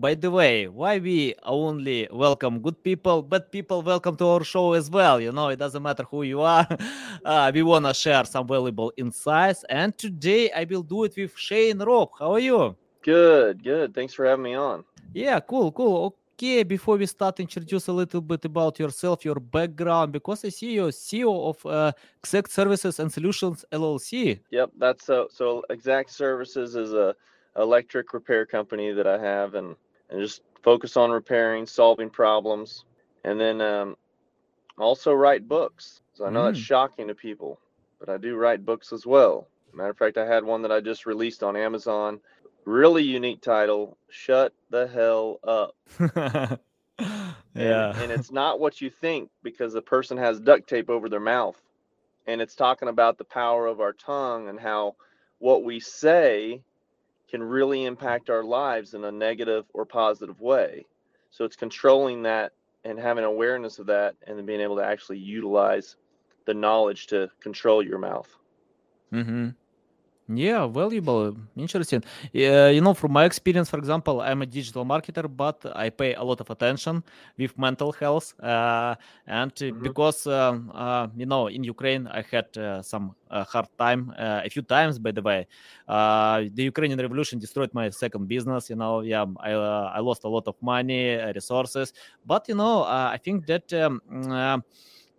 By the way, why we only welcome good people, but people welcome to our show as well. You know, it doesn't matter who you are. Uh, we want to share some valuable insights. And today I will do it with Shane Robb. How are you? Good, good. Thanks for having me on. Yeah, cool, cool. Okay, before we start, introduce a little bit about yourself, your background, because I see you're CEO of uh, Exact Services and Solutions LLC. Yep, that's so. So Exact Services is a electric repair company that I have, and and just focus on repairing, solving problems, and then um, also write books. So I know that's Mm. shocking to people, but I do write books as well. Matter of fact, I had one that I just released on Amazon. Really unique title, Shut the Hell Up. And, yeah. and it's not what you think because the person has duct tape over their mouth. And it's talking about the power of our tongue and how what we say can really impact our lives in a negative or positive way. So it's controlling that and having awareness of that and then being able to actually utilize the knowledge to control your mouth. Mm-hmm. Yeah, valuable, interesting. Yeah, you know, from my experience, for example, I'm a digital marketer, but I pay a lot of attention with mental health, uh, and uh, Mhm. because um, uh, you know, in Ukraine, I had uh, some uh, hard time uh, a few times. By the way, uh, the Ukrainian revolution destroyed my second business. You know, yeah, I uh, I lost a lot of money, uh, resources, but you know, uh, I think that. Um,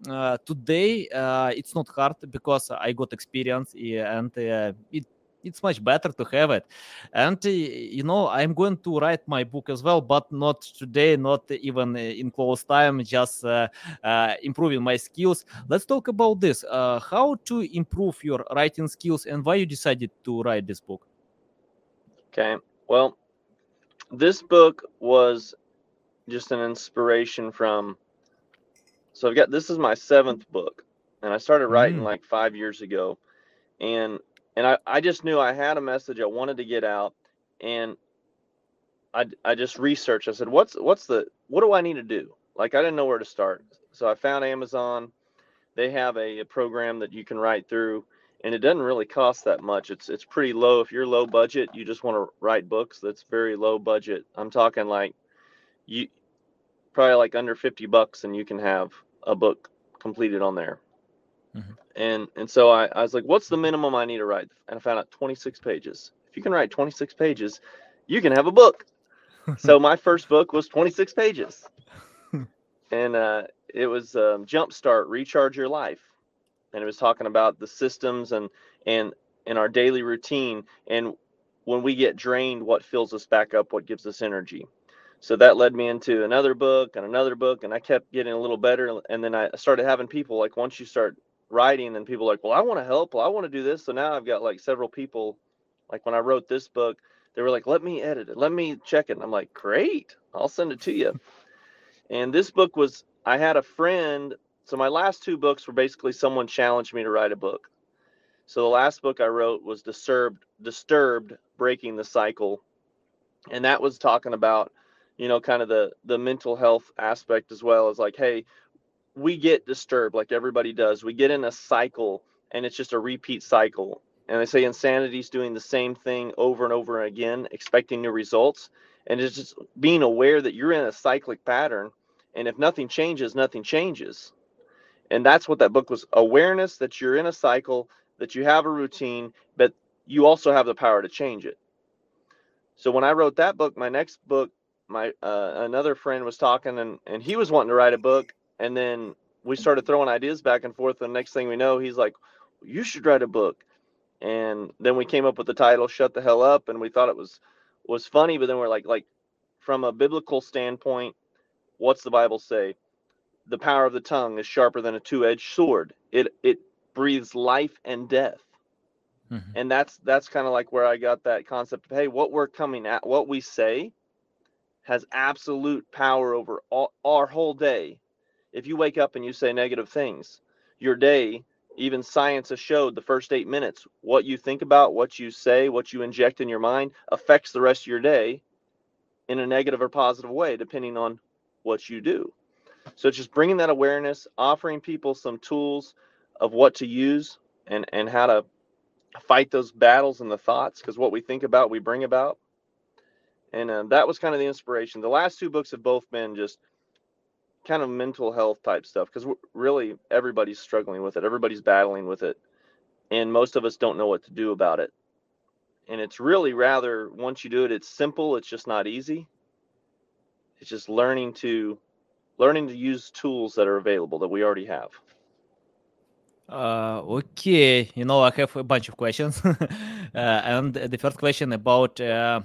uh, today uh, it's not hard because I got experience and uh, it it's much better to have it. And uh, you know i'm going to write my book as well but not today not even uh, in close time just improving my skills. Let's talk about this. How to improve your writing skills and why you decided to write this book? Okay. Well, this book was just an inspiration from so I've got this is my seventh book, and I started writing Mm. like five years ago, and and I I just knew I had a message I wanted to get out, and I I just researched. I said, what's what's the what do I need to do? Like I didn't know where to start, so I found Amazon. They have a, a program that you can write through, and it doesn't really cost that much. It's it's pretty low. If you're low budget, you just want to write books. That's very low budget. I'm talking like you probably like under 50 bucks and you can have a book completed on there. Mhm. and and so I, I was like what's the minimum i need to write? And i found out 26 pages. If you can write 26 pages you can have a book. So my first book was 26 pages. And uh, it was um, jumpstart recharge your life. And it was talking about the systems and and in our daily routine and when we get drained what fills us back up what gives us energy so that led me into another book and another book and i kept getting a little better and then i started having people like once you start writing then people like well i want to help. Well i want to do this. So now i've got like several people like when i wrote this book they were like let me edit it. Let me check it. And i'm like great. I'll send it to you and this book was i had a friend so my last two books were basically someone challenged me to write a book. So the last book i wrote was disturbed disturbed breaking the cycle and that was talking about you know kind of the the mental health aspect as well as like hey we get disturbed like everybody does. We get in a cycle and it's just a repeat cycle. And they say insanity is doing the same thing over and over again expecting new results. And it's just being aware that you're in a cyclic pattern and if nothing changes nothing changes. And that's what that book was awareness that you're in a cycle that you have a routine but you also have the power to change it. So when i wrote that book my next book my uh, another friend was talking and and he was wanting to write a book and then we started throwing ideas back and forth and the next thing we know he's like you should write a book. And then we came up with the title shut the hell up and we thought it was was funny but then we're like like from a biblical standpoint what's the bible say? The power of the tongue is sharper than a two-edged sword. It it breathes life and death. Mhm. and that's that's kind of like where i got that concept of hey what we're coming at what we say has absolute power over all, our whole day. If you wake up and you say negative things your day even science has showed the first eight minutes what you think about what you say what you inject in your mind affects the rest of your day in a negative or positive way depending on what you do. So just bringing that awareness offering people some tools of what to use and and how to fight those battles and the thoughts because what we think about we bring about and uh, that was kind of the inspiration. The last two books have both been just kind of mental health type stuff because really everybody's struggling with it. Everybody's battling with it. And most of us don't know what to do about it. And it's really rather once you do it it's simple. It's just not easy. It's just learning to learning to use tools that are available that we already have. Uh, okay, you know, I have a bunch of questions. uh, and the first question about uh,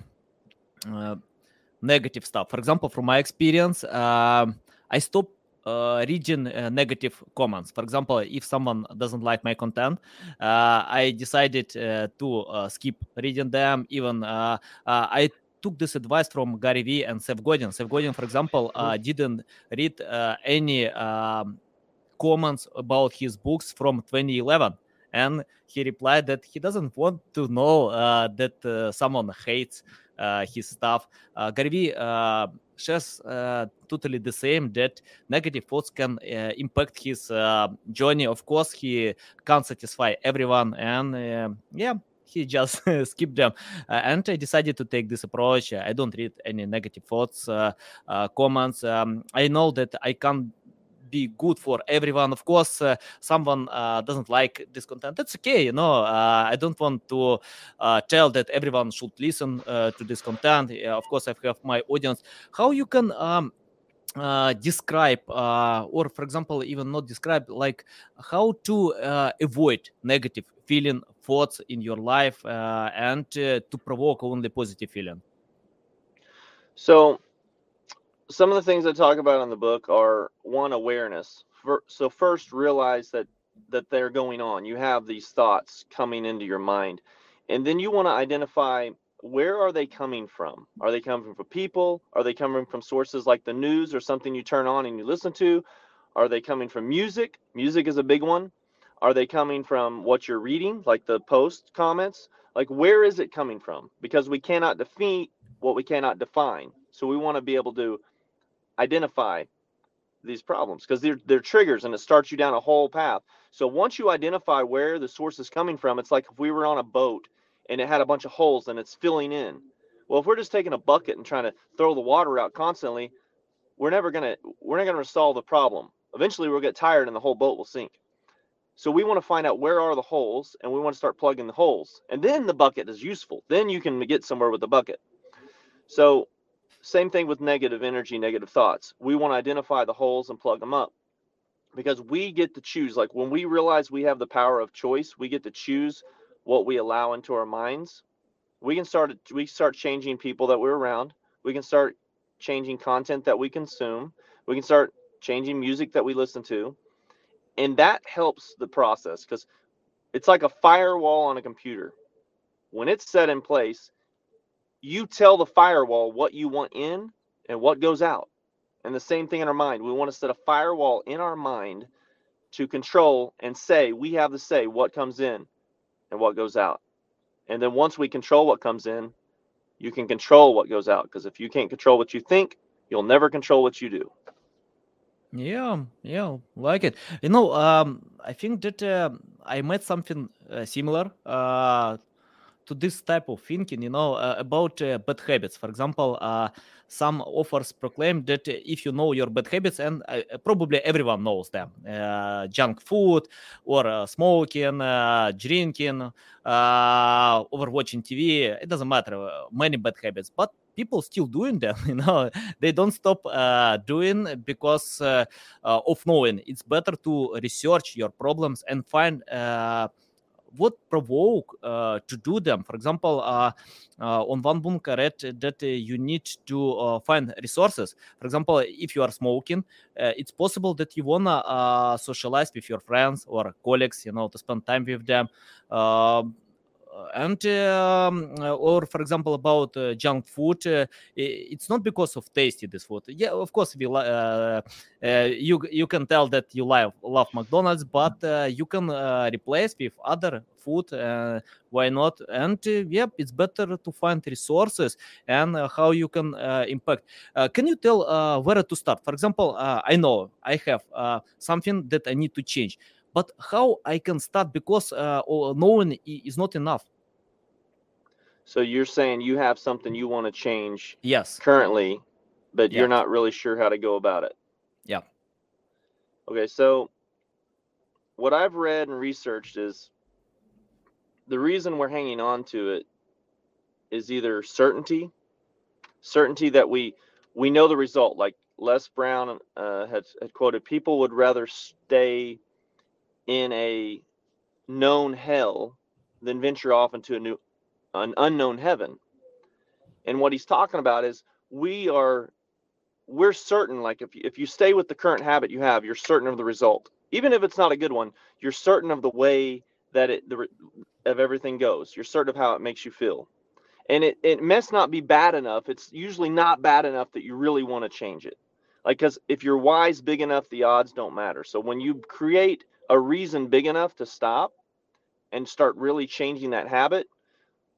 negative stuff. For example, from my experience, um, I stop uh, reading uh, negative comments. For example, if someone doesn't like my content, uh, I decided uh, to uh, skip reading them. Even uh, I took this advice from Gary Vee and Seth Godin. Seth Godin, for example, didn't read any um, comments about his books from 2011 and he replied that he doesn't want to know uh, that uh, someone hates uh, his stuff. Uh, Gary Vee uh, shares uh, totally the same that negative thoughts can uh, impact his journey. Of course, he can't satisfy everyone, and yeah, he just skipped them and i decided to take this approach i don't read any negative thoughts comments um, i know that i can't be good for everyone. Of course, uh, someone uh, doesn't like this content. That's okay. You know, uh, I don't want to tell that everyone should listen to this content. of course, I have my audience. How you can um, uh, describe uh, or for example even not describe like how to uh, avoid negative feeling thoughts in your life and to provoke only positive feeling so some of the things I talk about in the book are one awareness. So first, realize that that they're going on. You have these thoughts coming into your mind, and then you want to identify where are they coming from. Are they coming from people? Are they coming from sources like the news or something you turn on and you listen to? Are they coming from music? Music is a big one. Are they coming from what you're reading, like the post comments? Like where is it coming from? Because we cannot defeat what we cannot define. So we want to be able to identify these problems because they're they're triggers and it starts you down a whole path. So once you identify where the source is coming from, it's like if we were on a boat and it had a bunch of holes and it's filling in. Well, if we're just taking a bucket and trying to throw the water out constantly, we're never gonna we're not gonna solve the problem. Eventually, we'll get tired and the whole boat will sink. So we want to find out where are the holes and we want to start plugging the holes. And then the bucket is useful. Then you can get somewhere with the bucket. So same thing with negative energy, negative thoughts. We want to identify the holes and plug them up because we get to choose. Like when we realize we have the power of choice, we get to choose what we allow into our minds. We can start we start changing people that we're around. We can start changing content that we consume. We can start changing music that we listen to. And that helps the process because it's like a firewall on a computer. When it's set in place, you tell the firewall what you want in and what goes out. And the same thing in our mind. We want to set a firewall in our mind to control and say, we have to say what comes in and what goes out. And then once we control what comes in, you can control what goes out. Because if you can't control what you think, you'll never control what you do. Yeah, yeah, like it. You know, um, I think that uh, I met something uh, similar uh, to this type of thinking, you know, uh, about uh, bad habits. For example, uh, some authors proclaim that if you know your bad habits, and uh, probably everyone knows them, uh, junk food or uh, smoking, drinking, overwatching TV, it doesn't matter, many bad habits, but people still doing them you know. They don't stop uh, doing because uh, uh, of knowing. It's better to research your problems and find what provoke uh, to do them? For example, uh, uh, on one book I read that you need to find resources. For example, if you are smoking, it's possible that you wanna socialize with your friends or colleagues, you know, to spend time with them. Um, and um, or for example about uh, junk food uh, it's not because of tasty this food. Yeah of course we uh, uh, you you can tell that you love love mcdonald's but uh, you can uh, replace with other food why not? And yep it's better to find resources and how you can impact. Can you tell where to start? For example i know i have something that i need to change but how i can start because uh, knowing is not enough. So you're saying you have something you want to change yes. currently but yeah. you're not really sure how to go about it? Yeah. Okay so what i've read and researched is the reason we're hanging on to it is either certainty certainty that we we know the result like les brown uh, had, had quoted people would rather stay in a known hell than venture off into a new an unknown heaven. And what he's talking about is we are we're certain like if you, if you stay with the current habit you have, you're certain of the result. Even if it's not a good one, you're certain of the way that it the of everything goes. You're certain of how it makes you feel. And it it must not be bad enough. It's usually not bad enough that you really want to change it. Like cuz if your wise big enough, the odds don't matter. So when you create a reason big enough to stop and start really changing that habit,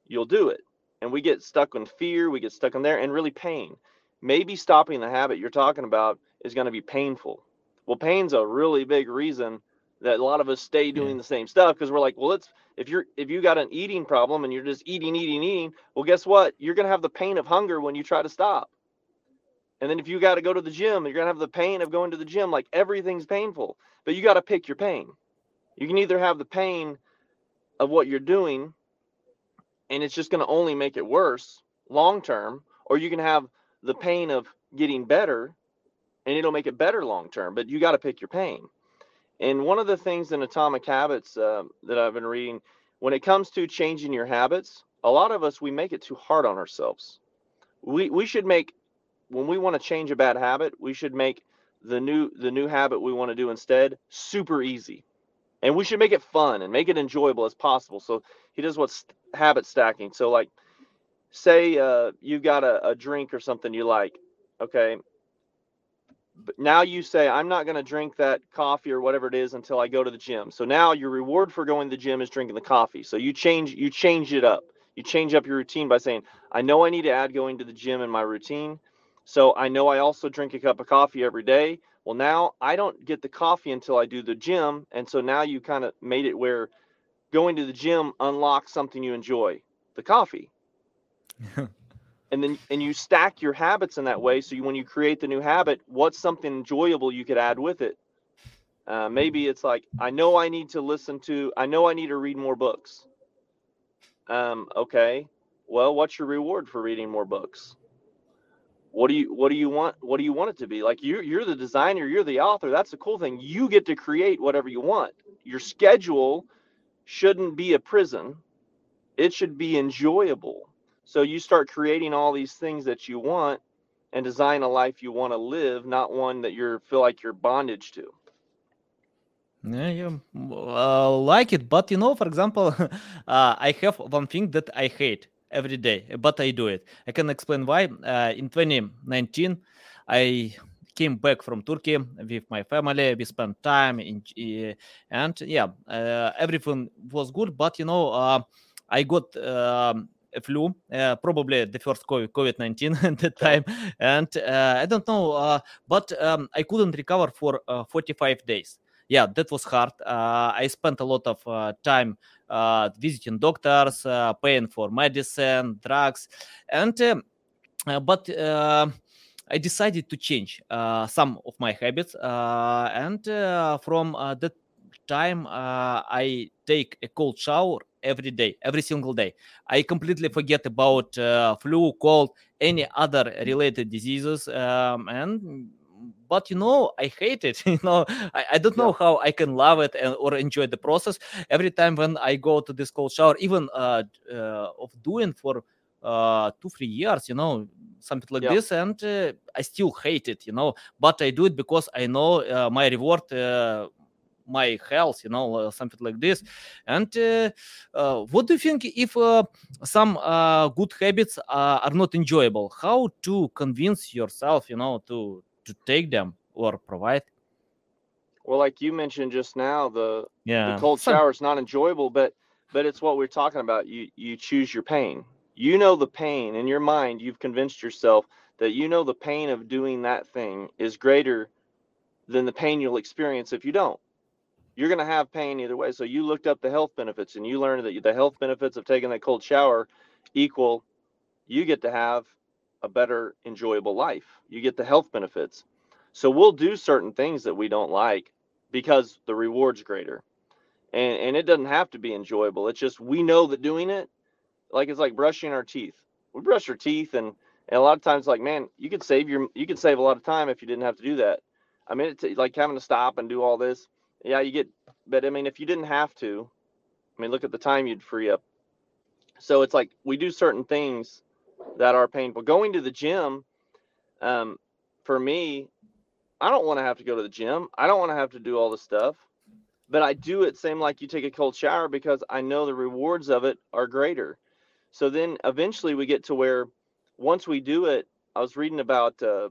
you'll do it. And we get stuck in fear, we get stuck in there, and really pain. Maybe stopping the habit you're talking about is going to be painful. Well, pain's a really big reason that a lot of us stay doing yeah. the same stuff because we're like, well, it's if you're if you got an eating problem and you're just eating, eating, eating, well, guess what? You're gonna have the pain of hunger when you try to stop. And then if you got to go to the gym, you're gonna have the pain of going to the gym. Like everything's painful, but you got to pick your pain. You can either have the pain of what you're doing and it's just going to only make it worse long term or you can have the pain of getting better and it'll make it better long term but you got to pick your pain and one of the things in atomic habits uh, that i've been reading when it comes to changing your habits a lot of us we make it too hard on ourselves we we should make when we want to change a bad habit we should make the new the new habit we want to do instead super easy. And we should make it fun and make it enjoyable as possible. So he does what's habit stacking. So like say uh, you've got a, a drink or something you like okay? But now you say i'm not going to drink that coffee or whatever it is until i go to the gym. So now your reward for going to the gym is drinking the coffee. So you change you change it up. You change up your routine by saying i know i need to add going to the gym in my routine so i know i also drink a cup of coffee every day well, now I don't get the coffee until I do the gym. And so now you kind of made it where going to the gym unlocks something you enjoy the coffee. and then and you stack your habits in that way so you, when you create the new habit what's something enjoyable you could add with it uh, maybe it's like i know i need to listen to i know i need to read more books um, okay well what's your reward for reading more books what do you what do you want what do you want it to be? Like you you're the designer you're the author that's the cool thing. You get to create whatever you want. Your schedule shouldn't be a prison. It should be enjoyable. So you start creating all these things that you want and design a life you want to live not one that you feel like you're bondage to. Yeah, yeah. Uh, like it, but you know, for example, uh, I have one thing that I hate every day, but I do it. I can explain why. Uh, in 2019, I came back from Turkey with my family. We spent time in, uh, and yeah, uh, everything was good. But you know, uh, I got um, a flu, uh, probably the first COVID 19 at the time, and uh, I don't know, but um, I couldn't recover for 45 days yeah, that was hard. Uh, I spent a lot of uh, time uh, visiting doctors, paying for medicine, drugs, and but. I decided to change uh, some of my habits, uh, and uh, from that time, I take a cold shower every day, every single day. I completely forget about flu, cold, any other related diseases, um, and but you know i hate it you know i, I don't know how i can love it and, or enjoy the process. Every time when i go to this cold shower even uh, uh of doing for uh two three years you know something like yeah. this and uh, i still hate it you know but i do it because i know uh, my reward uh, my health you know uh, something like this. And uh, uh, what do you think if some good habits are not enjoyable? How to convince yourself you know to to take them or provide. Well like you mentioned just now the yeah. the cold shower is not enjoyable but but it's what we're talking about. You you choose your pain. You know the pain in your mind. You've convinced yourself that you know the pain of doing that thing is greater than the pain you'll experience if you don't. You're going to have pain either way. So you looked up the health benefits and you learned that the health benefits of taking that cold shower equal you get to have a better enjoyable life. You get the health benefits. So we'll do certain things that we don't like because the reward's greater. And and it doesn't have to be enjoyable. It's just we know that doing it like it's like brushing our teeth. We brush our teeth and and a lot of times like man, you could save your you could save a lot of time if you didn't have to do that I mean, it's like having to stop and do all this. Yeah, you get, but I mean, if you didn't have to, I mean, look at the time you'd free up. So it's like we do certain things that are painful. Going to the gym, um, for me, I don't want to have to go to the gym. I don't want to have to do all the stuff, but I do it same like you take a cold shower because I know the rewards of it are greater. So then eventually we get to where once we do it, I was reading about uh,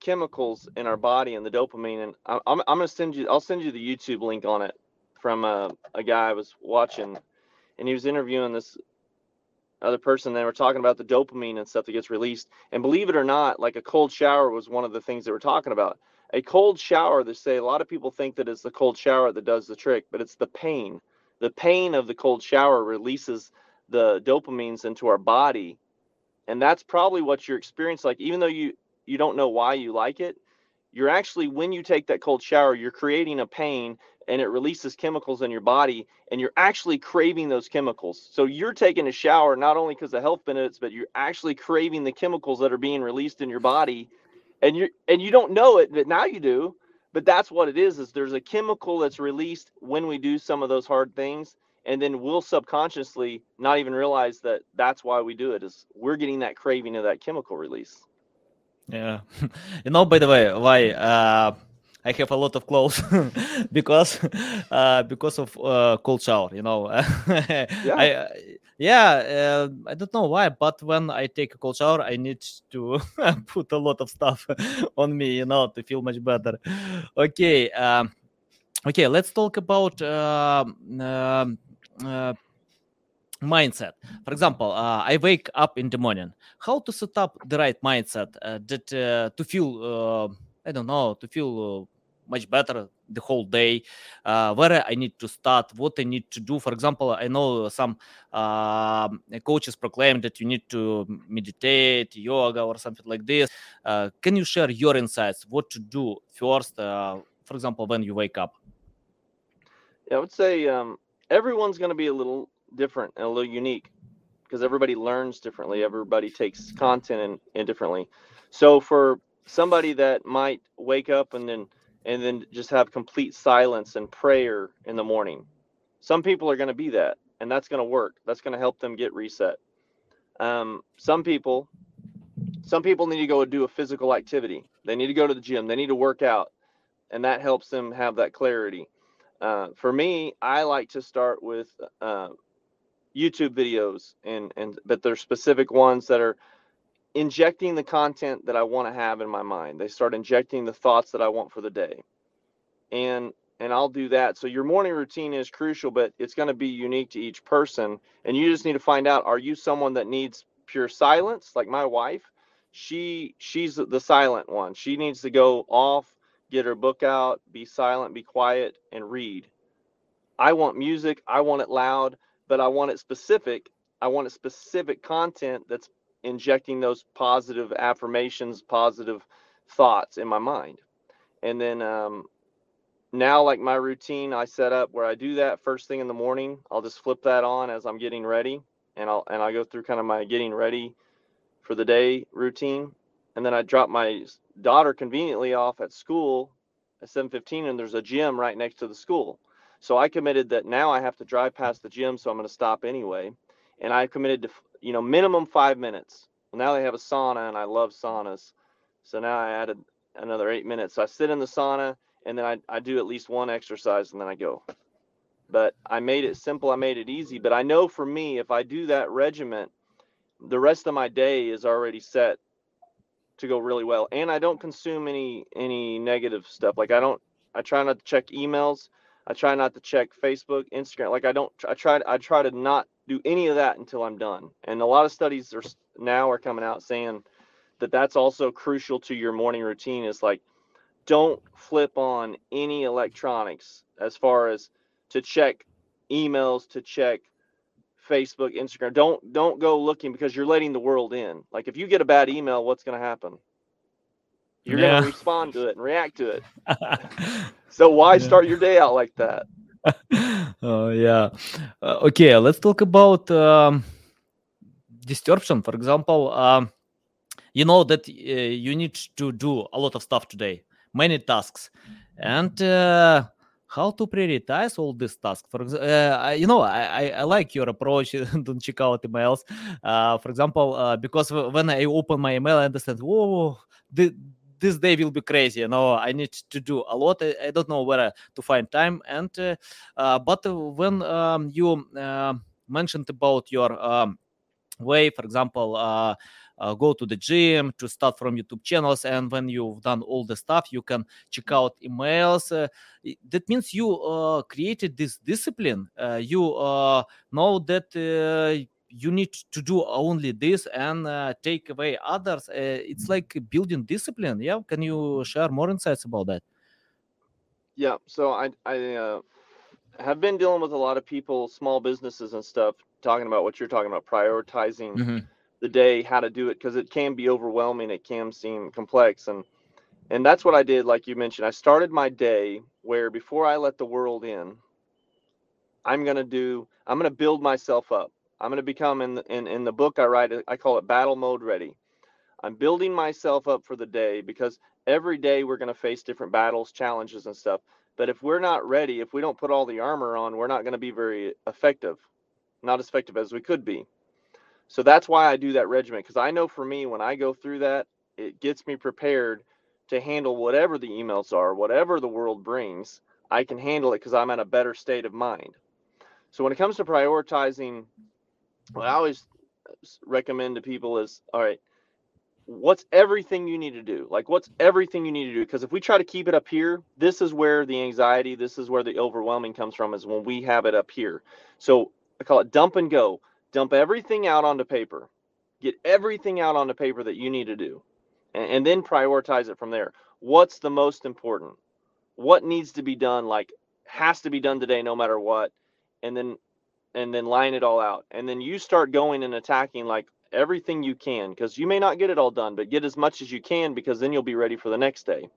chemicals in our body and the dopamine. And I'm, I'm, I'm going to send you, I'll send you the YouTube link on it from a, a guy I was watching and he was interviewing this other person. They were talking about the dopamine and stuff that gets released. And believe it or not, like a cold shower was one of the things they were talking about. A cold shower, they say a lot of people think that it's the cold shower that does the trick, but it's the pain. The pain of the cold shower releases the dopamines into our body. And that's probably what you're experiencing. Like, even though you, you don't know why you like it you're actually when you take that cold shower you're creating a pain and it releases chemicals in your body and you're actually craving those chemicals. So you're taking a shower not only because of health benefits but you're actually craving the chemicals that are being released in your body. And you and you don't know it but now you do. But that's what it is is there's a chemical that's released when we do some of those hard things and then we'll subconsciously not even realize that that's why we do it is we're getting that craving of that chemical release. Yeah. you know, by the way, why uh, I have a lot of clothes because uh, because of uh, cold shower. You know, yeah. I yeah, uh, I don't know why, but when I take a cold shower, I need to put a lot of stuff on me, you know, to feel much better. Okay, um, okay, let's talk about uh, uh, mindset for example uh, i wake up in the morning how to set up the right mindset uh, that uh, to feel i don't know to feel uh, much better the whole day. Uh, where i need to start what i need to do. For example i know some um, coaches proclaim that you need to meditate yoga or something like this. Can you share your insights? What to do first for example when you wake up? Yeah, i would say um, everyone's going to be a little different and a little unique because everybody learns differently. Everybody takes content in differently. So for somebody that might wake up and then and then just have complete silence and prayer in the morning, some people are going to be that, and that's going to work. That's going to help them get reset. Um, some people, some people need to go do a physical activity. They need to go to the gym. They need to work out, and that helps them have that clarity. Uh, for me, I like to start with uh, YouTube videos and and but they're specific ones that are injecting the content that I want to have in my mind. They start injecting the thoughts that I want for the day. And and I'll do that. So your morning routine is crucial, but it's going to be unique to each person. And you just need to find out are you someone that needs pure silence like my wife? She she's the silent one. She needs to go off, get her book out, be silent, be quiet and read. I want music, I want it loud but I want it specific. I want it specific content that's injecting those positive affirmations, positive thoughts in my mind. And then um, now, like my routine, I set up where I do that first thing in the morning. I'll just flip that on as I'm getting ready, and I'll and I go through kind of my getting ready for the day routine, and then I drop my daughter conveniently off at school at 7:15, and there's a gym right next to the school. So I committed that now I have to drive past the gym, so I'm going to stop anyway. And I committed to, you know, minimum five minutes. Well, now they have a sauna, and I love saunas. So now I added another eight minutes. So I sit in the sauna, and then I, I do at least one exercise and then I go. But I made it simple, I made it easy. But I know for me, if I do that regiment, the rest of my day is already set to go really well. And I don't consume any any negative stuff. Like I don't I try not to check emails. I try not to check Facebook, Instagram. Like I don't I try I try to not do any of that until I'm done. And a lot of studies are now are coming out saying that that's also crucial to your morning routine is like don't flip on any electronics as far as to check emails to check facebook instagram don't don't go looking because you're letting the world in like if you get a bad email what's going to happen you're yeah. going to respond to it and react to it so why yeah. start your day out like that oh yeah. Uh, okay let's talk about um, for example um, you know that uh, you need to do a lot of stuff today many tasks. And uh, how to prioritize all these tasks? For uh, you know I, I like your approach. Don't check out emails. Uh, for example uh, because when i open my email i understand whoa the, this day will be crazy you know i need to do a lot i, I don't know where to find time and uh, uh, but when um, you uh, mentioned about your um, way for example uh, go to the gym to start from youtube channels and when you've done all the stuff you can check out emails uh, that means you uh, created this discipline uh, you uh, know that uh, you need to do only this and uh, take away others uh, it's mm-hmm. like building discipline. Yeah can you share more insights about that? Yeah so i i uh, have been dealing with a lot of people small businesses and stuff talking about what you're talking about prioritizing mm-hmm. the day how to do it because it can be overwhelming it can seem complex and and that's what i did like you mentioned. I started my day where before i let the world in i'm going to do i'm going to build myself up i'm going to become in in, in the book i write i call it battle mode ready i'm building myself up for the day because every day we're going to face different battles challenges and stuff but if we're not ready if we don't put all the armor on we're not going to be very effective not as effective as we could be so that's why I do that regiment because I know for me, when I go through that, it gets me prepared to handle whatever the emails are, whatever the world brings. I can handle it because I'm in a better state of mind. So when it comes to prioritizing, what I always uh, recommend to people is all right, what's everything you need to do? Like, what's everything you need to do? Because if we try to keep it up here, this is where the anxiety, this is where the overwhelming comes from, is when we have it up here. So I call it dump and go dump everything out onto paper get everything out onto paper that you need to do and, and, then prioritize it from there what's the most important what needs to be done like has to be done today no matter what and then and then line it all out and then you start going and attacking like everything you can because you may not get it all done but get as much as you can because then you'll be ready for the next day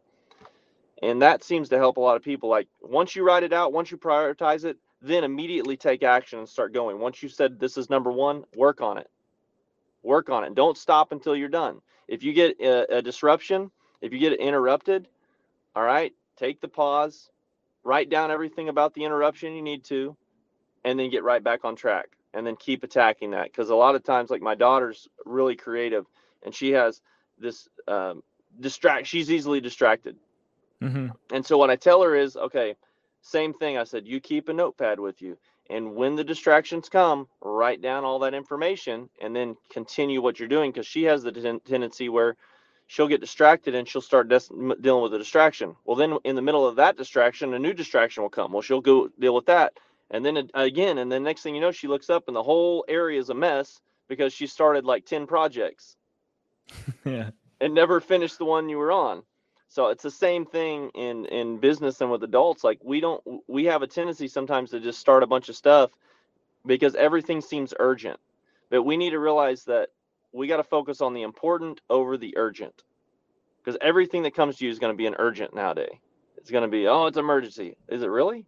and that seems to help a lot of people like once you write it out once you prioritize it then immediately take action and start going. Once you said this is number one, work on it. Work on it. Don't stop until you're done. If you get a, a disruption, if you get interrupted, all right, take the pause, write down everything about the interruption you need to, and then get right back on track and then keep attacking that. Because a lot of times, like my daughter's really creative and she has this um, distract, she's easily distracted. Mm-hmm. And so what I tell her is, okay, same thing. I said, you keep a notepad with you. And when the distractions come, write down all that information and then continue what you're doing because she has the ten- tendency where she'll get distracted and she'll start des- dealing with the distraction. Well, then in the middle of that distraction, a new distraction will come. Well, she'll go deal with that. And then again, and then next thing you know, she looks up and the whole area is a mess because she started like 10 projects. yeah. And never finished the one you were on. So it's the same thing in in business and with adults. Like we don't we have a tendency sometimes to just start a bunch of stuff because everything seems urgent. But we need to realize that we got to focus on the important over the urgent. Because everything that comes to you is going to be an urgent nowadays. It's going to be, oh, it's emergency. Is it really?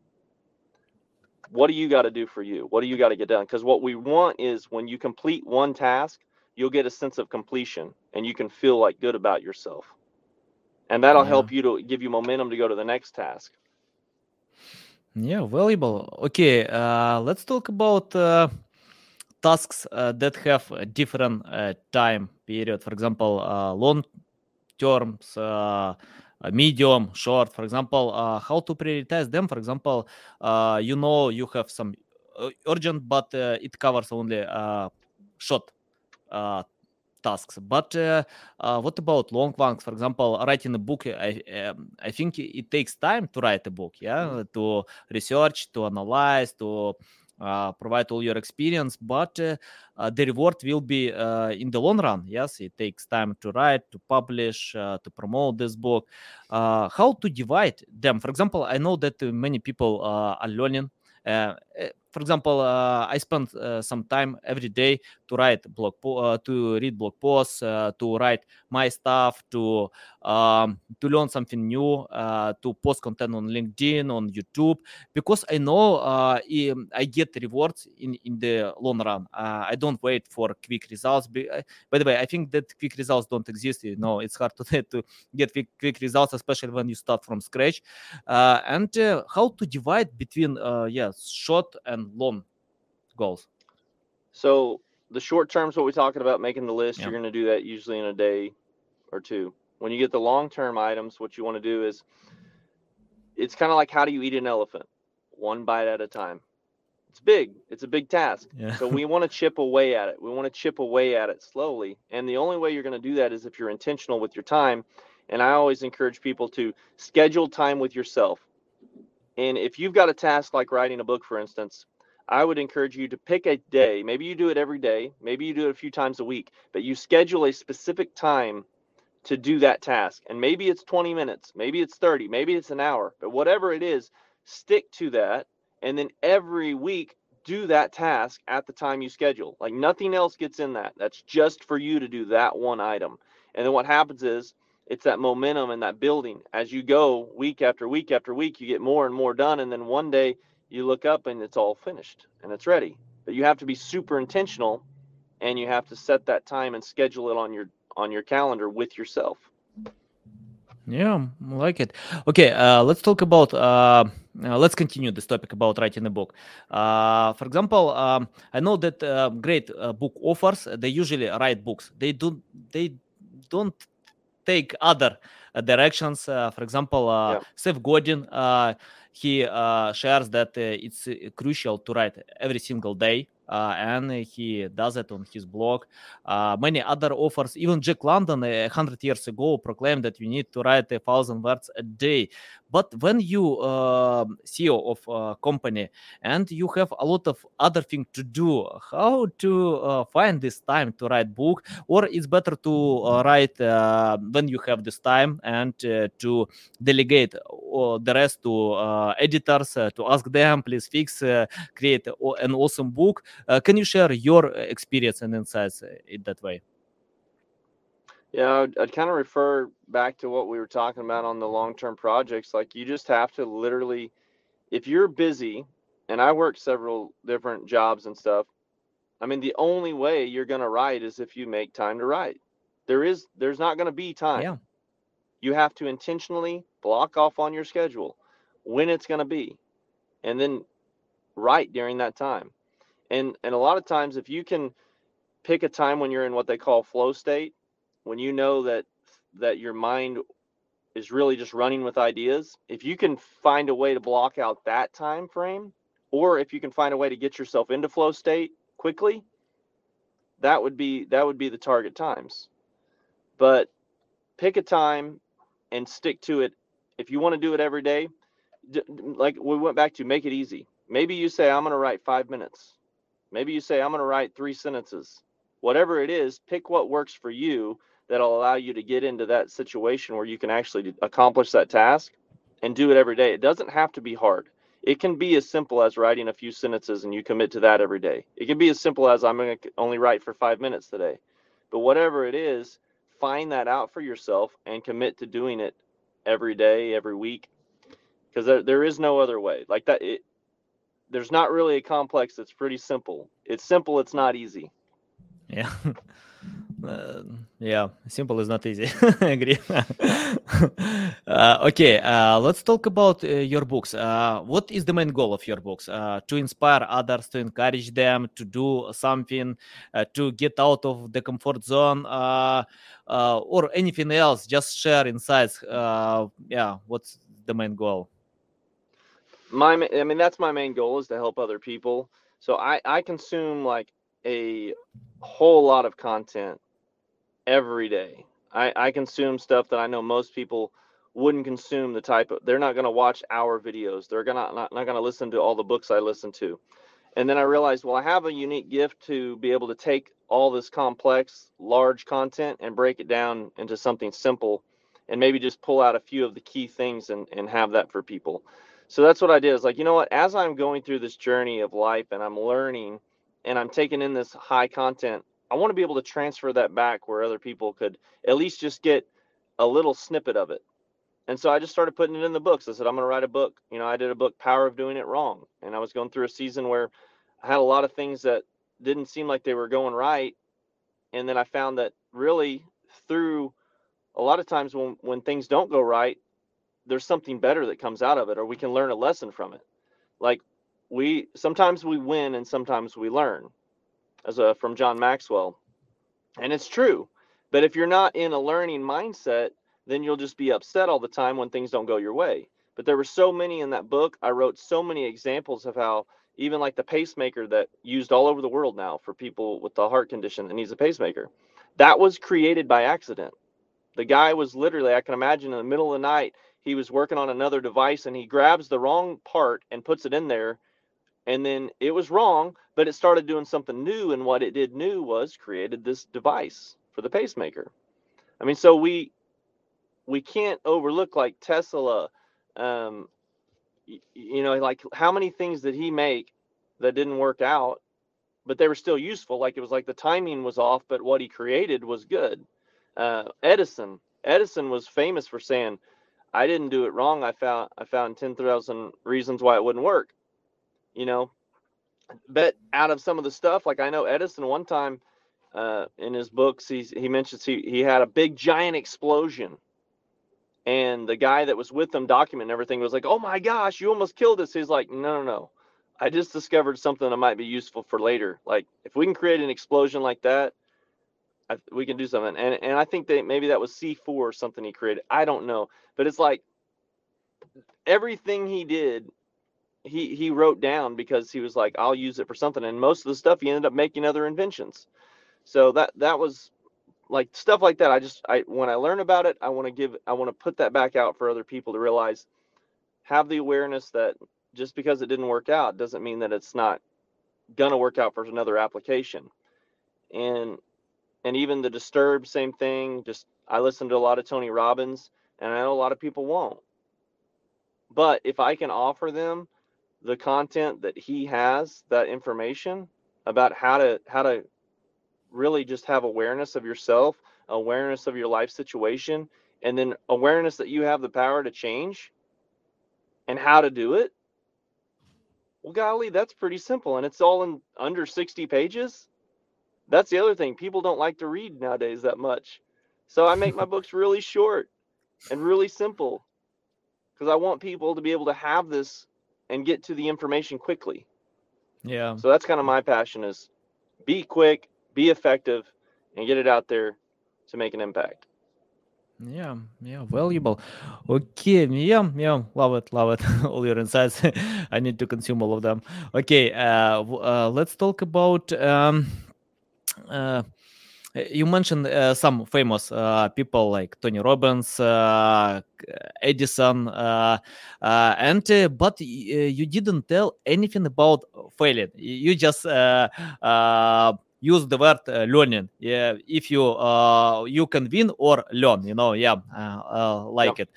What do you got to do for you? What do you got to get done? Because what we want is when you complete one task, you'll get a sense of completion and you can feel like good about yourself and that'll yeah. help you to give you momentum to go to the next task yeah valuable okay uh, let's talk about uh, tasks uh, that have a different uh, time period for example uh, long terms uh, medium, short. For example, how to prioritize them. For example, you know you have some urgent, but it covers only short tasks. But uh, uh, what about long ones? For example, writing a book. I um, I think it takes time to write a book. Yeah, to research, to analyze, to uh, provide all your experience. But uh, uh, the reward will be uh, in the long run. Yes, it takes time to write, to publish, to promote this book. how to divide them? For example, I know that many people are learning for example, uh, I spend uh, some time every day to write blog, po- to read blog posts, to write my stuff, to um, to learn something new, to post content on LinkedIn, on YouTube, because I know I get rewards in in the long run. I don't wait for quick results. By the way, I think that quick results don't exist. You know, it's hard to to get quick, quick results, especially when you start from scratch. and how to divide between yes, short and and long goals? So the short term is what we're talking about, making the list. You're going to do that usually in a day or two. When you get the long term items, what you want to do is it's kind of like how do you eat an elephant? One bite at a time. It's big. It's a big task. Yeah. so we want to chip away at it. We want to chip away at it slowly. And the only way you're going to do that is if you're intentional with your time. And I always encourage people to schedule time with yourself. And if you've got a task like writing a book, for instance, I would encourage you to pick a day. Maybe you do it every day, maybe you do it a few times a week, but you schedule a specific time to do that task. And maybe it's 20 minutes, maybe it's 30, maybe it's an hour, but whatever it is, stick to that. And then every week, do that task at the time you schedule. Like nothing else gets in that. That's just for you to do that one item. And then what happens is it's that momentum and that building. As you go week after week after week you get more and more done and then one day you look up and it's all finished and it's ready. But you have to be super intentional and you have to set that time and schedule it on your on your calendar with yourself. Yeah I like it. Okay uh, let's talk about uh, uh, let's continue this topic about writing a book. Uh, for example um, i know that uh, great uh, book authors they usually write books. They don't they don't take other uh, directions. Uh, for example, uh, yeah. Seth Godin, he shares that it's crucial to write every single day uh, and he does it on his blog. Uh, many other authors, even Jack London, a hundred years ago, proclaimed that you need to write a thousand words a day. But when you uh, CEO of a company and you have a lot of other things to do, how to uh, find this time to write book, or it's better to uh, write uh, when you have this time and to delegate the rest to editors to ask them, please fix, create an awesome book uh, can you share your experience and insights uh, in that way? Yeah, I'd, I'd kind of refer back to what we were talking about on the long term projects. Like, you just have to literally, if you're busy, and I work several different jobs and stuff, I mean, the only way you're going to write is if you make time to write. There is, there's not going to be time. Yeah. You have to intentionally block off on your schedule when it's going to be, and then write during that time and and a lot of times if you can pick a time when you're in what they call flow state when you know that that your mind is really just running with ideas if you can find a way to block out that time frame or if you can find a way to get yourself into flow state quickly that would be that would be the target times. But pick a time and stick to it. If you want to do it every day like we went back to make it easy. Maybe you say i'm going to write five minutes. Maybe you say, I'm going to write three sentences. Whatever it is, pick what works for you that'll allow you to get into that situation where you can actually accomplish that task and do it every day. It doesn't have to be hard. It can be as simple as writing a few sentences and you commit to that every day. It can be as simple as I'm going to only write for five minutes today. But whatever it is, find that out for yourself and commit to doing it every day, every week, because there, there is no other way. Like that, it, there's not really a complex. It's pretty simple. It's simple. It's not easy. Yeah. Uh, yeah, simple is not easy. I agree. uh, okay, uh, let's talk about uh, your books. What is the main goal of your books? To inspire others, to encourage them to do something, to get out of the comfort zone, or anything else? Just share insights. yeah, what's the main goal? My, I mean, that's my main goal is to help other people. So I, I consume like a whole lot of content every day. I, I consume stuff that I know most people wouldn't consume the type of they're not going to watch our videos. They're gonna not, not going to listen to all the books i listen to. And then i realized well i have a unique gift to be able to take all this complex large content and break it down into something simple and maybe just pull out a few of the key things and, and have that for people. So that's what i did. Is like you know what? As i'm going through this journey of life and i'm learning and i'm taking in this high content I want to be able to transfer that back where other people could at least just get a little snippet of it. And so I just started putting it in the books. I said, I'm going to write a book. You know, I did a book, Power of Doing It Wrong. And I was going through a season where I had a lot of things that didn't seem like they were going right. And then I found that really through a lot of times when, when things don't go right, there's something better that comes out of it, or we can learn a lesson from it. Like we sometimes we win and sometimes we learn as a from John Maxwell. And it's true. But if you're not in a learning mindset, then you'll just be upset all the time when things don't go your way. But there were so many in that book. I wrote so many examples of how even like the pacemaker that used all over the world now for people with the heart condition that needs a pacemaker. That was created by accident. The guy was literally, I can imagine in the middle of the night, he was working on another device and he grabs the wrong part and puts it in there and then it was wrong but it started doing something new and what it did new was created this device for the pacemaker. I mean so we we can't overlook like tesla um you know like how many things did he make that didn't work out but they were still useful? Like it was like the timing was off but what he created was good. Uh, edison edison was famous for saying i didn't do it wrong. I found i found 10,000 reasons why it wouldn't work you know. But out of some of the stuff, like I know Edison one time uh, in his books, he's, he mentions he, he had a big giant explosion. And the guy that was with him documenting everything was like, oh my gosh, you almost killed us. He's like, no, no, no. I just discovered something that might be useful for later. Like if we can create an explosion like that, we can do something. And and I think that maybe that was C4 or something he created. I don't know, but it's like everything he did he he wrote down because he was like I'll use it for something and most of the stuff he ended up making other inventions. So that that was like stuff like that I just I when I learn about it I want to give I want to put that back out for other people to realize have the awareness that just because it didn't work out doesn't mean that it's not to work out for another application. And and even the disturbed same thing just I listen to a lot of Tony Robbins and I know a lot of people won't. But if I can offer them the content that he has, that information about how to how to really just have awareness of yourself, awareness of your life situation, and then awareness that you have the power to change and how to do it. Well, golly, that's pretty simple. And it's all in under 60 pages. That's the other thing. People don't like to read nowadays that much. So I make my books really short and really simple because I want people to be able to have this and get to the information quickly. Yeah. So that's kind of my passion is be quick, be effective, and get it out there to make an impact. Yeah, yeah, valuable. Okay, yeah, yeah, love it, love it. all your insights. I need to consume all of them. Okay, uh, uh let's talk about um, uh, uh, you mentioned uh, some famous uh, people like Tony Robbins, uh, Edison, uh, and but you didn't tell anything about failing. You just use the word learning. Yeah, if you you can win or learn, you know, yeah, like it.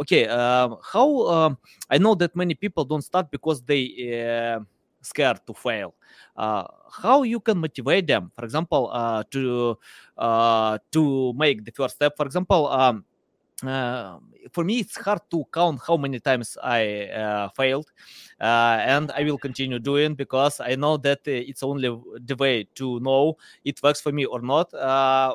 okay, um, how um, I know that many people don't start because they scared to fail. Uh, how you can motivate them? For example uh, to uh, to make the first step. For example um, uh, for me it's hard to count how many times i uh, failed uh, and i will continue doing because i know that it's only the way to know it works for me or not.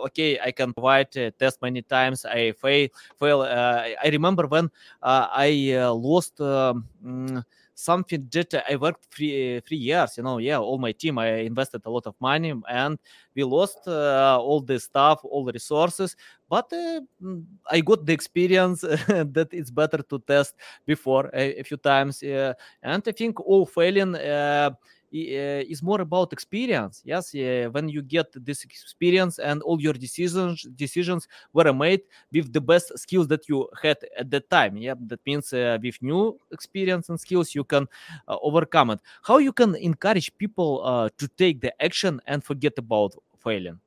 Okay i can provide uh, test many times. I fail fail i remember when i lost um, mm, something that I worked three three years. You know, yeah, all my team I invested a lot of money, and we lost uh, all the stuff, all the resources. But uh, mm, I got the experience that it's better to test before a, a few times, and I think all failing uh, is more about experience. Yes when you get this experience and all your decisions decisions were made with the best skills that you had at that time. Yeah that means uh, with new experience and skills you can overcome it. How you can encourage people to take the action and forget about failing?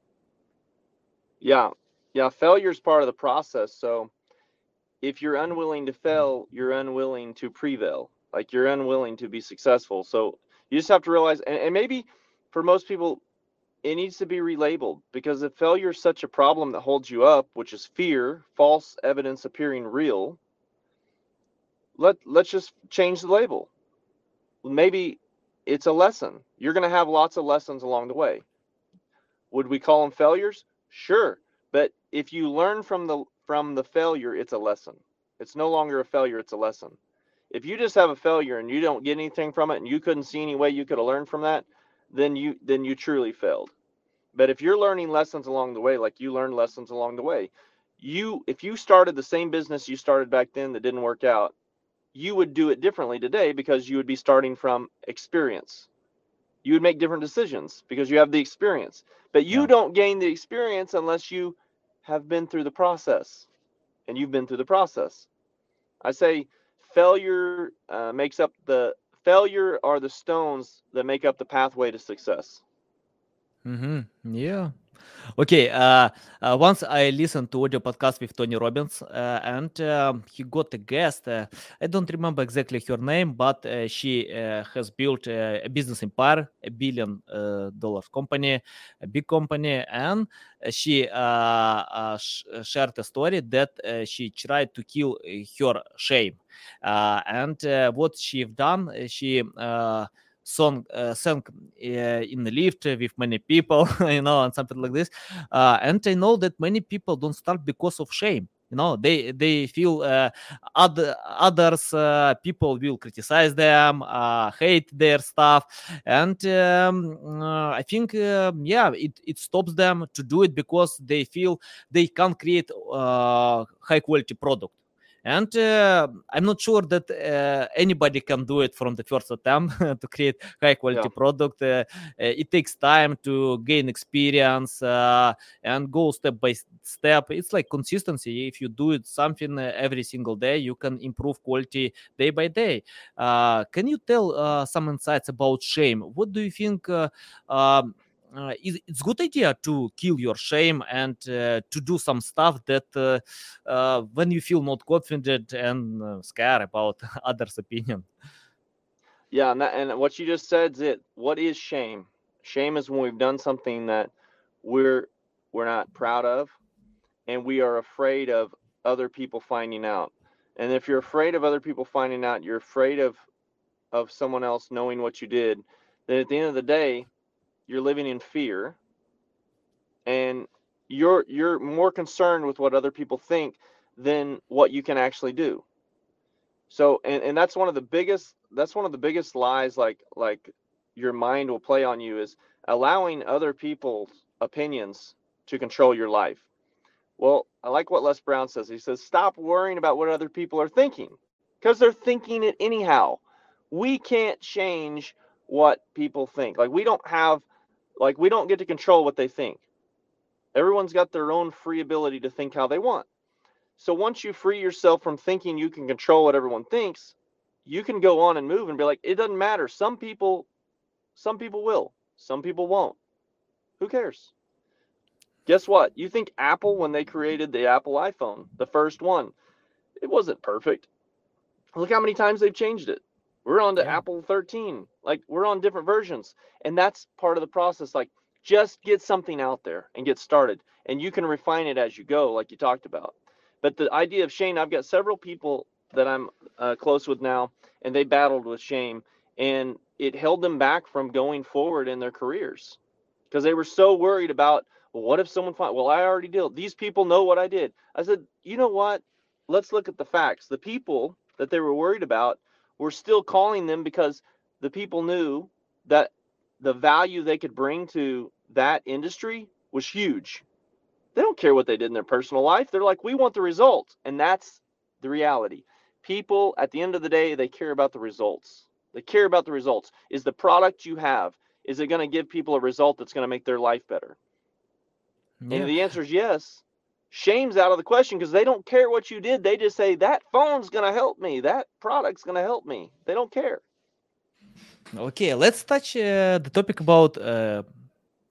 Yeah. Yeah failure is part of the process. So if you're unwilling to fail you're unwilling to prevail. Like you're unwilling to be successful. So you just have to realize, and, and maybe for most people, it needs to be relabeled because if failure is such a problem that holds you up, which is fear, false evidence appearing real, let let's just change the label. Maybe it's a lesson. You're going to have lots of lessons along the way. Would we call them failures? Sure, but if you learn from the from the failure, it's a lesson. It's no longer a failure, it's a lesson if you just have a failure and you don't get anything from it and you couldn't see any way you could have learned from that then you then you truly failed. But if you're learning lessons along the way like you learned lessons along the way you if you started the same business you started back then that didn't work out you would do it differently today because you would be starting from experience. You would make different decisions because you have the experience. But you yeah. don't gain the experience unless you have been through the process and you've been through the process. I say failure uh, makes up the failure are the stones that make up the pathway to success. Mm-hmm. Yeah. Okay. Uh, uh, once I listened to audio podcast with Tony Robbins, uh, and um, he got a guest. Uh, I don't remember exactly her name, but uh, she uh, has built a business empire, a billion dollars company, a big company, and she sh- shared a story that she tried to kill her shame, and what she've done, she song uh, sung uh, in the lift with many people you know and something like this. Uh, and i know that many people don't start because of shame you know they they feel uh, other others uh, people will criticize them uh, hate their stuff. And um, i think um, yeah it, it stops them to do it because they feel they can't create high quality product and uh, i'm not sure that uh, anybody can do it from the first attempt to create high quality yeah. product. Uh, uh, it takes time to gain experience uh, and go step by step. It's like consistency. If you do it something uh, every single day you can improve quality day by day. Can you tell some insights about shame? What do you think um, uh, it's good idea to kill your shame and uh, to do some stuff that uh, uh when you feel not confident and uh, scared about others opinion. Yeah and, that, and what you just said is it. What is shame? Shame is when we've done something that we're we're not proud of and we are afraid of other people finding out. And if you're afraid of other people finding out you're afraid of of someone else knowing what you did then at the end of the day you're living in fear and you're you're more concerned with what other people think than what you can actually do. So and, and that's one of the biggest that's one of the biggest lies like like your mind will play on you is allowing other people's opinions to control your life. Well i like what les brown says. He says stop worrying about what other people are thinking because they're thinking it anyhow. We can't change what people think. Like we don't have like we don't get to control what they think. Everyone's got their own free ability to think how they want. So once you free yourself from thinking you can control what everyone thinks, you can go on and move and be like, it doesn't matter. Some people, some people will, some people won't. Who cares? Guess what? You think Apple, when they created the Apple iPhone, the first one, it wasn't perfect. Look how many times they've changed it. We're on to yeah. Apple 13. Like we're on different versions. And that's part of the process. Like just get something out there and get started. And you can refine it as you go, like you talked about. But the idea of shame, I've got several people that I'm uh, close with now, and they battled with shame, and it held them back from going forward in their careers because they were so worried about well, what if someone find well i already did these people know what i did i said you know what let's look at the facts the people that they were worried about were still calling them because the people knew that the value they could bring to that industry was huge. They don't care what they did in their personal life. They're like we want the results. And that's the reality. People at the end of the day they care about the results. They care about the results. Is the product you have is it going to give people a result that's going to make their life better? Yeah. and the answer is yes. Shame's out of the question because they don't care what you did. They just say that phone's gonna help me. That product's gonna help me. They don't care. Okay, let's touch uh, the topic about uh,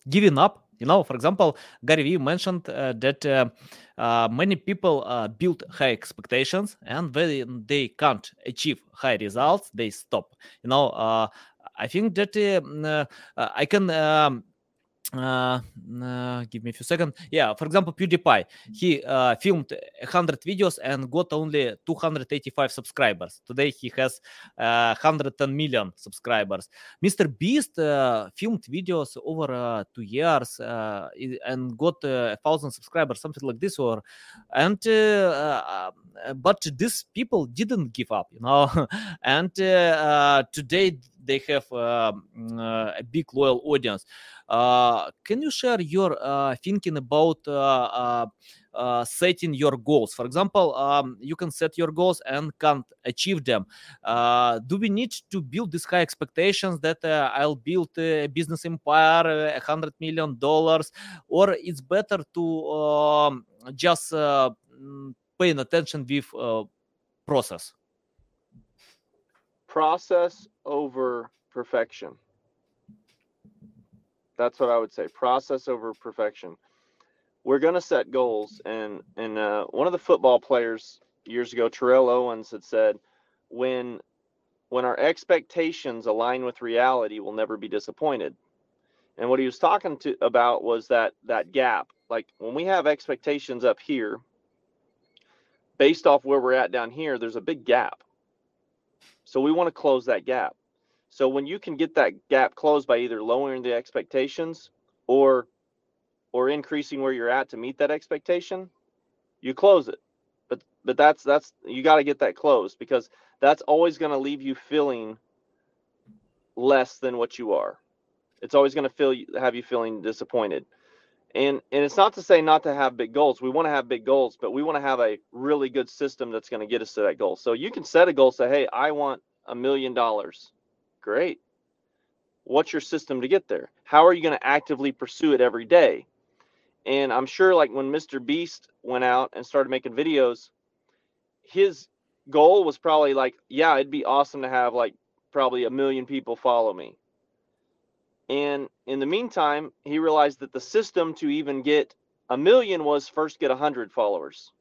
giving up. You know, for example, Gary Vee mentioned uh, that uh, uh, many people uh, build high expectations, and when they can't achieve high results, they stop. You know, I think that uh, I can. Um, uh, uh, give me a few seconds. Yeah, for example, PewDiePie. He uh, filmed 100 videos and got only 285 subscribers. Today he has uh, 110 million subscribers. Mr. Beast uh, filmed videos over uh, two years uh, and got uh, a thousand subscribers, something like this. Or and uh, uh, uh, but these people didn't give up, you know. and uh, uh, today they have um, uh, a big loyal audience. Can you share your uh, thinking about uh, setting your goals? For example, um, you can set your goals and can't achieve them. Uh, do we need to build these high expectations that uh, I'll build a business empire, a hundred million dollars, or it's better to um, just paying attention with process? Process over perfection. That's what I would say. Process over perfection. We're gonna set goals, and and uh, one of the football players years ago, Terrell Owens, had said, when when our expectations align with reality, we'll never be disappointed. And what he was talking to about was that that gap. Like when we have expectations up here, based off where we're at down here, there's a big gap. So we want to close that gap. So when you can get that gap closed by either lowering the expectations or or increasing where you're at to meet that expectation, you close it. But but that's that's you got to get that closed because that's always going to leave you feeling less than what you are. It's always going to feel have you feeling disappointed. And and it's not to say not to have big goals. We want to have big goals, but we want to have a really good system that's going to get us to that goal. So you can set a goal say, "Hey, I want a million dollars." Great. What's your system to get there? How are you going to actively pursue it every day? And I'm sure like when Mr. Beast went out and started making videos, his goal was probably like, yeah, it'd be awesome to have like probably a million people follow me. And in the meantime, he realized that the system to even get a million was first get a hundred followers.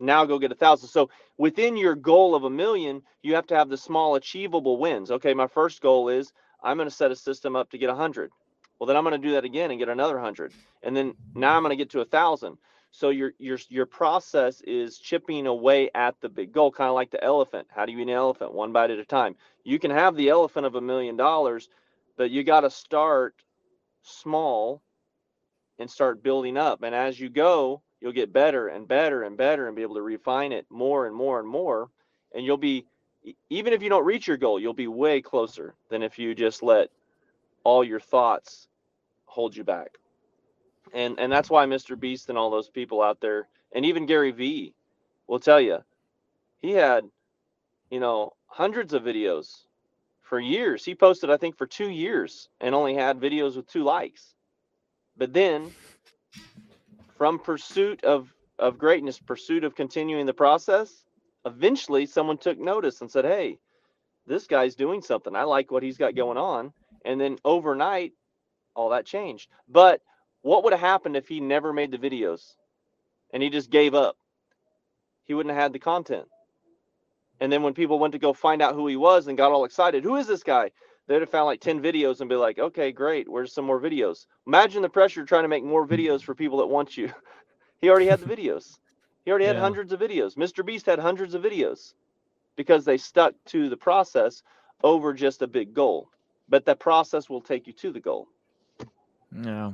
Now go get a thousand. So within your goal of a million, you have to have the small achievable wins. Okay, my first goal is I'm going to set a system up to get a hundred. Well, then I'm going to do that again and get another hundred, and then now I'm going to get to a thousand. So your your your process is chipping away at the big goal, kind of like the elephant. How do you eat an elephant? One bite at a time. You can have the elephant of a million dollars, but you got to start small and start building up. And as you go, you'll get better and better and better and be able to refine it more and more and more. And you'll be, even if you don't reach your goal, you'll be way closer than if you just let all your thoughts hold you back. And and that's why Mr. Beast and all those people out there, and even Gary Vee will tell you, he had, you know, hundreds of videos for years. He posted, I think, for two years and only had videos with two likes. But then from pursuit of of greatness, pursuit of continuing the process, eventually someone took notice and said, "Hey, this guy's doing something. I like what he's got going on." And then overnight, all that changed. But what would have happened if he never made the videos and he just gave up? He wouldn't have had the content. And then when people went to go find out who he was and got all excited, who is this guy? They'd have found like 10 videos and be like, okay, great. Where's some more videos? Imagine the pressure trying to make more videos for people that want you. he already had the videos. He already had Yeah. hundreds of videos. Mr. Beast had hundreds of videos because they stuck to the process over just a big goal. But that process will take you to the goal. Yeah,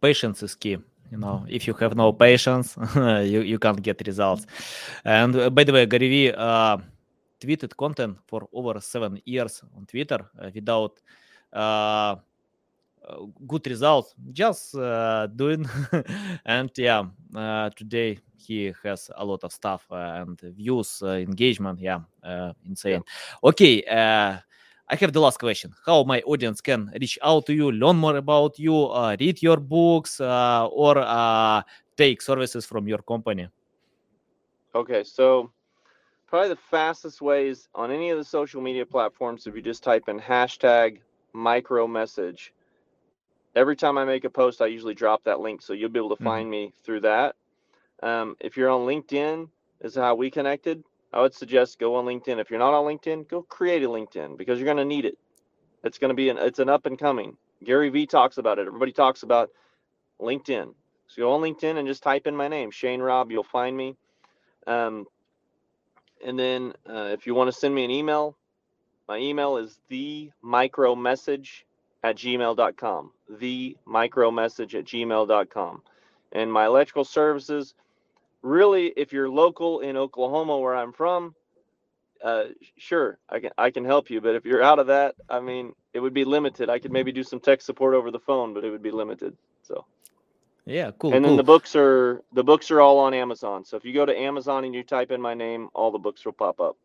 patience is key. You know, if you have no patience, you, you can't get results. And uh, by the way, Gary uh, tweeted content for over seven years on Twitter uh, without uh, good results, just uh, doing. and yeah, uh, today he has a lot of stuff uh, and views, uh, engagement. Yeah, uh, insane. Okay. Uh, I have the last question. How my audience can reach out to you, learn more about you, uh, read your books, uh, or uh, take services from your company? Okay, so probably the fastest way is on any of the social media platforms if you just type in hashtag micro message. Every time I make a post, I usually drop that link, so you'll be able to Mhm. find me through that. Um, if you're on LinkedIn, this is how we connected. I would suggest go on LinkedIn. If you're not on LinkedIn, go create a LinkedIn because you're going to need it. It's going to be an it's an up and coming. Gary Vee talks about it. Everybody talks about LinkedIn. So go on LinkedIn and just type in my name, Shane Robb. You'll find me. Um, and then uh, if you want to send me an email, my email is the micromessage at gmail.com. The micromessage at gmail.com. And my electrical services, really, if you're local in Oklahoma, where I'm from, uh, sure, I can I can help you. But if you're out of that, I mean, it would be limited. I could maybe do some tech support over the phone, but it would be limited. So Yeah, cool. and then cool. the books are the books are all on Amazon. So if you go to Amazon and you type in my name, all the books will pop up.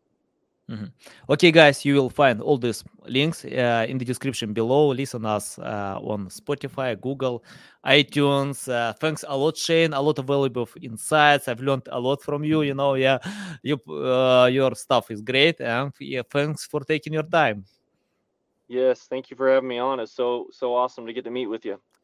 Okay, guys, you will find all these links uh, in the description below. Listen us uh, on Spotify, Google, iTunes. Uh, thanks a lot, Shane. A lot of valuable insights. I've learned a lot from you. You know, yeah, you, uh, your stuff is great, and yeah, thanks for taking your time. Yes, thank you for having me on. It's so so awesome to get to meet with you.